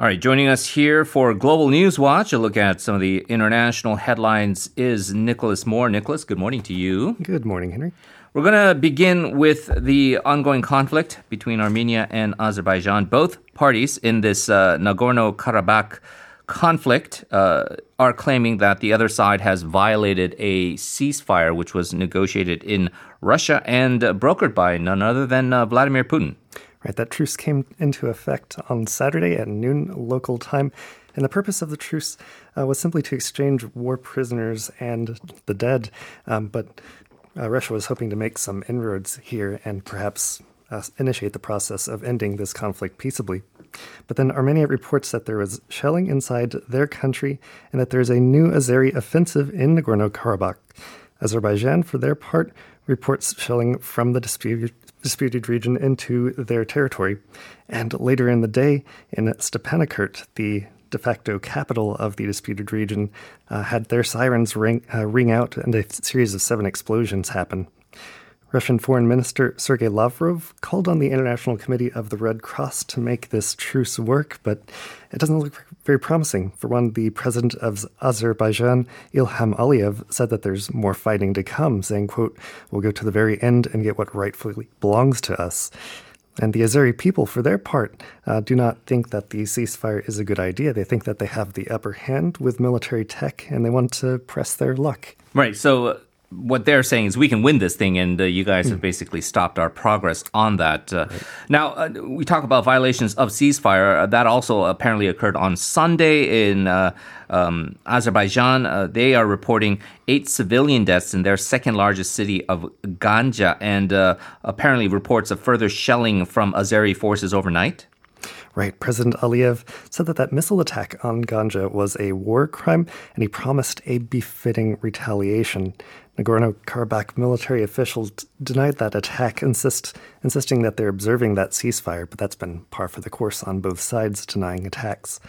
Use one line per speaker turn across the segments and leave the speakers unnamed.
All right, joining us here for Global News Watch, a look at some of the international headlines is Nicholas Moore. Nicholas, good morning to you.
Good morning, Henry.
We're going to begin with the ongoing conflict between Armenia and Azerbaijan. Both parties in this uh, Nagorno Karabakh conflict uh, are claiming that the other side has violated a ceasefire which was negotiated in Russia and uh, brokered by none other than uh, Vladimir Putin.
Right, that truce came into effect on Saturday at noon local time. And the purpose of the truce uh, was simply to exchange war prisoners and the dead. Um, but uh, Russia was hoping to make some inroads here and perhaps uh, initiate the process of ending this conflict peaceably. But then Armenia reports that there was shelling inside their country and that there is a new Azeri offensive in Nagorno Karabakh. Azerbaijan, for their part, reports shelling from the disputed, disputed region into their territory. And later in the day, in Stepanakert, the de facto capital of the disputed region, uh, had their sirens ring, uh, ring out and a series of seven explosions happen. Russian Foreign Minister Sergei Lavrov called on the International Committee of the Red Cross to make this truce work, but it doesn't look very promising. For one, the president of Azerbaijan, Ilham Aliyev, said that there's more fighting to come, saying, quote, we'll go to the very end and get what rightfully belongs to us. And the Azeri people, for their part, uh, do not think that the ceasefire is a good idea. They think that they have the upper hand with military tech and they want to press their luck.
Right. So what they're saying is we can win this thing, and uh, you guys have basically stopped our progress on that. Uh, right. Now, uh, we talk about violations of ceasefire. Uh, that also apparently occurred on Sunday in uh, um, Azerbaijan. Uh, they are reporting eight civilian deaths in their second largest city of Ganja, and apparently reports of further shelling from Azeri forces overnight.
Right. President Aliyev said that that missile attack on Ganja was a war crime, and he promised a befitting retaliation. Nagorno Karabakh military officials denied that attack, insist, insisting that they're observing that ceasefire, but that's been par for the course on both sides, denying attacks.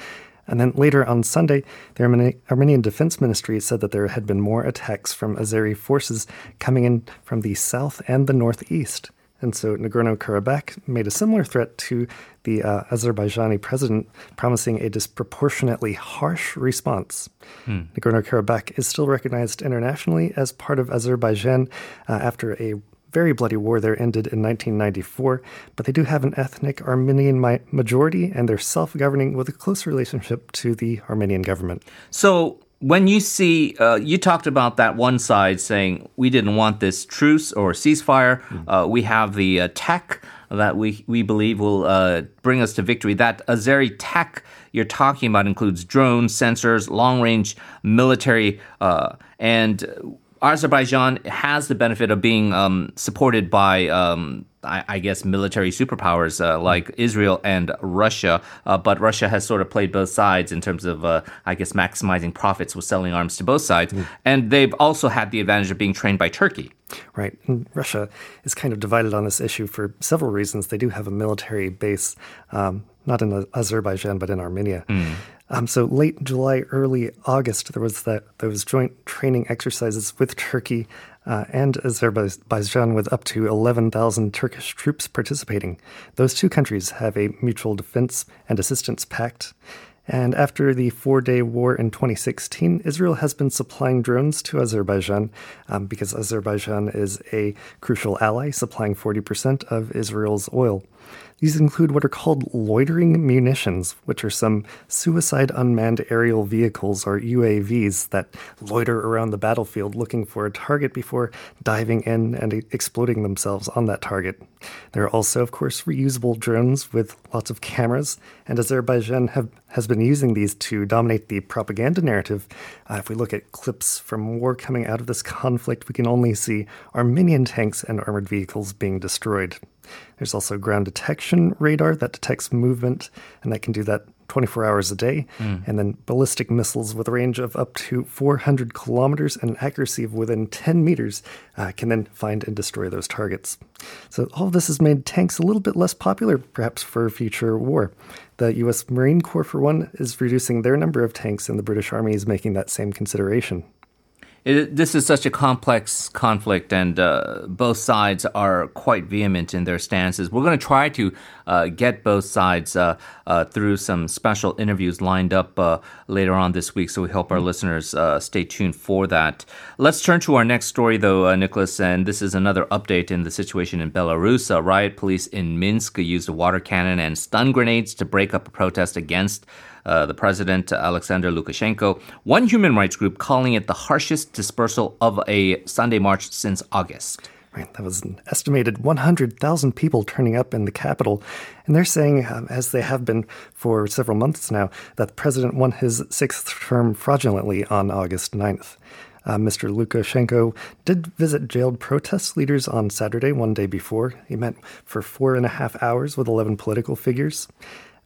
And then later on Sunday, the Armenian Defense Ministry said that there had been more attacks from Azeri forces coming in from the south and the northeast. And so Nagorno Karabakh made a similar threat to the uh, Azerbaijani president, promising a disproportionately harsh response. Hmm. Nagorno Karabakh is still recognized internationally as part of Azerbaijan uh, after a very bloody war there ended in 1994, but they do have an ethnic Armenian majority and they're self governing with a close relationship to the Armenian government.
So, when you see, uh, you talked about that one side saying we didn't want this truce or ceasefire. Mm-hmm. Uh, we have the uh, tech that we we believe will uh, bring us to victory. That Azeri tech you're talking about includes drones, sensors, long range military, uh, and Azerbaijan has the benefit of being um, supported by, um, I, I, guess, military superpowers uh, like Israel and Russia. Uh, but Russia has sort of played both sides in terms of, uh, I guess, maximizing profits with selling arms to both sides. Mm. And they've also had the advantage of being trained by Turkey.
Right. And Russia is kind of divided on this issue for several reasons. They do have a military base, um, not in Azerbaijan, but in Armenia. Mm. Um, so late July, early August, there was that those joint training exercises with Turkey uh, and Azerbaijan, with up to 11,000 Turkish troops participating. Those two countries have a mutual defense and assistance pact. And after the four day war in 2016, Israel has been supplying drones to Azerbaijan um, because Azerbaijan is a crucial ally, supplying 40% of Israel's oil. These include what are called loitering munitions, which are some suicide unmanned aerial vehicles or UAVs that loiter around the battlefield looking for a target before diving in and exploding themselves on that target. There are also, of course, reusable drones with lots of cameras, and Azerbaijan have, has been using these to dominate the propaganda narrative. Uh, if we look at clips from war coming out of this conflict, we can only see Armenian tanks and armored vehicles being destroyed. There's also ground detection radar that detects movement, and that can do that 24 hours a day. Mm. And then ballistic missiles with a range of up to 400 kilometers and accuracy of within 10 meters uh, can then find and destroy those targets. So, all of this has made tanks a little bit less popular, perhaps, for future war. The US Marine Corps, for one, is reducing their number of tanks, and the British Army is making that same consideration.
It, this is such a complex conflict, and uh, both sides are quite vehement in their stances. We're going to try to uh, get both sides uh, uh through some special interviews lined up uh, later on this week, so we hope our listeners uh, stay tuned for that. Let's turn to our next story, though, Nicholas, and this is another update in the situation in Belarus. riot police in Minsk used a water cannon and stun grenades to break up a protest against uh, the president, Alexander Lukashenko, one human rights group calling it the harshest dispersal of a Sunday march since August.
Right, that was an estimated 100,000 people turning up in the capital. And they're saying, um, as they have been for several months now, that the president won his sixth term fraudulently on August 9th. Uh, Mr. Lukashenko did visit jailed protest leaders on Saturday, one day before. He met for four and a half hours with 11 political figures.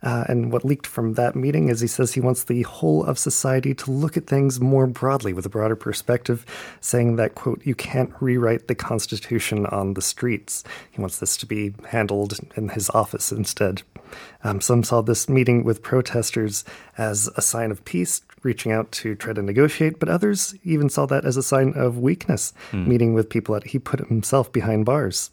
Uh, and what leaked from that meeting is he says he wants the whole of society to look at things more broadly with a broader perspective, saying that, quote, you can't rewrite the Constitution on the streets. He wants this to be handled in his office instead. Um, some saw this meeting with protesters as a sign of peace, reaching out to try to negotiate, but others even saw that as a sign of weakness, mm. meeting with people that he put himself behind bars.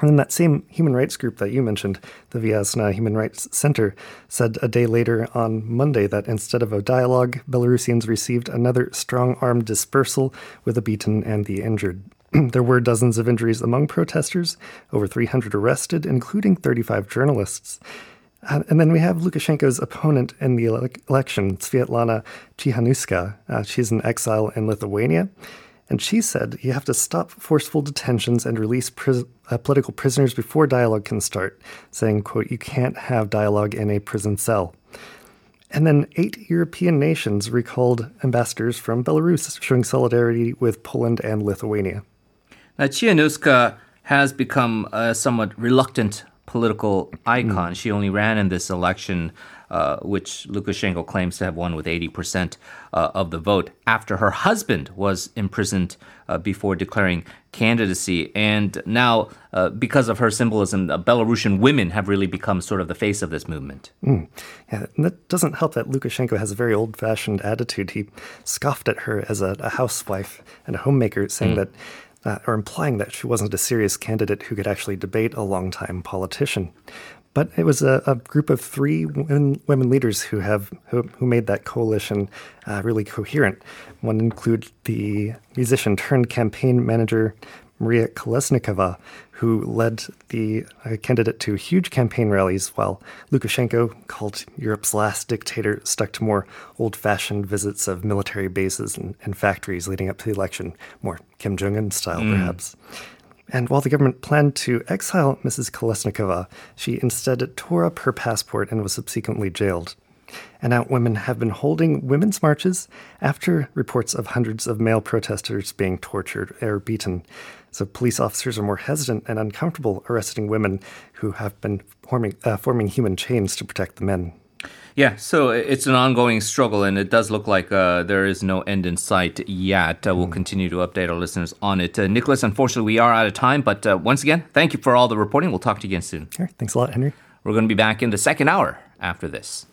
And then that same human rights group that you mentioned, the Viasna Human Rights Center, said a day later on Monday that instead of a dialogue, Belarusians received another strong arm dispersal with the beaten and the injured. there were dozens of injuries among protesters, over 300 arrested, including 35 journalists. And then we have Lukashenko's opponent in the ele- election, Svetlana Tsikhanouskaya. Uh, she's in exile in Lithuania. And she said you have to stop forceful detentions and release pris- uh, political prisoners before dialogue can start, saying, quote, you can't have dialogue in a prison cell. And then eight European nations recalled ambassadors from Belarus, showing solidarity with Poland and Lithuania.
Now, Tsikhanouskaya has become a somewhat reluctant political icon. Mm. She only ran in this election uh, which Lukashenko claims to have won with 80% uh, of the vote, after her husband was imprisoned uh, before declaring candidacy. And now, uh, because of her symbolism, Belarusian women have really become sort of the face of this movement.
Mm. Yeah, and that doesn't help that Lukashenko has a very old fashioned attitude. He scoffed at her as a, a housewife and a homemaker, saying mm. that. Or implying that she wasn't a serious candidate who could actually debate a long-time politician. But it was a, a group of three women, women, leaders who have who, who made that coalition uh, really coherent. One include the musician turned campaign manager Maria Kolesnikova, who led the uh, candidate to huge campaign rallies, while Lukashenko, called Europe's last dictator, stuck to more old fashioned visits of military bases and, and, factories leading up to the election, more Kim Jong un style, mm. perhaps. And while the government planned to exile Mrs. Kolesnikova, she instead tore up her passport and was subsequently jailed. And now women have been holding women's marches after reports of hundreds of male protesters being tortured or beaten. So police officers are more hesitant and uncomfortable arresting women who have been forming, uh, forming human chains to protect the men.
Yeah, so it's an ongoing struggle, and it does look like uh, there is no end in sight yet. Uh, we'll mm. continue to update our listeners on it. Uh, Nicholas, unfortunately, we are out of time, but uh, once again, thank you for all the reporting. We'll talk to you again soon.
Sure. Thanks a lot, Henry.
We're going to be back in the second hour after this.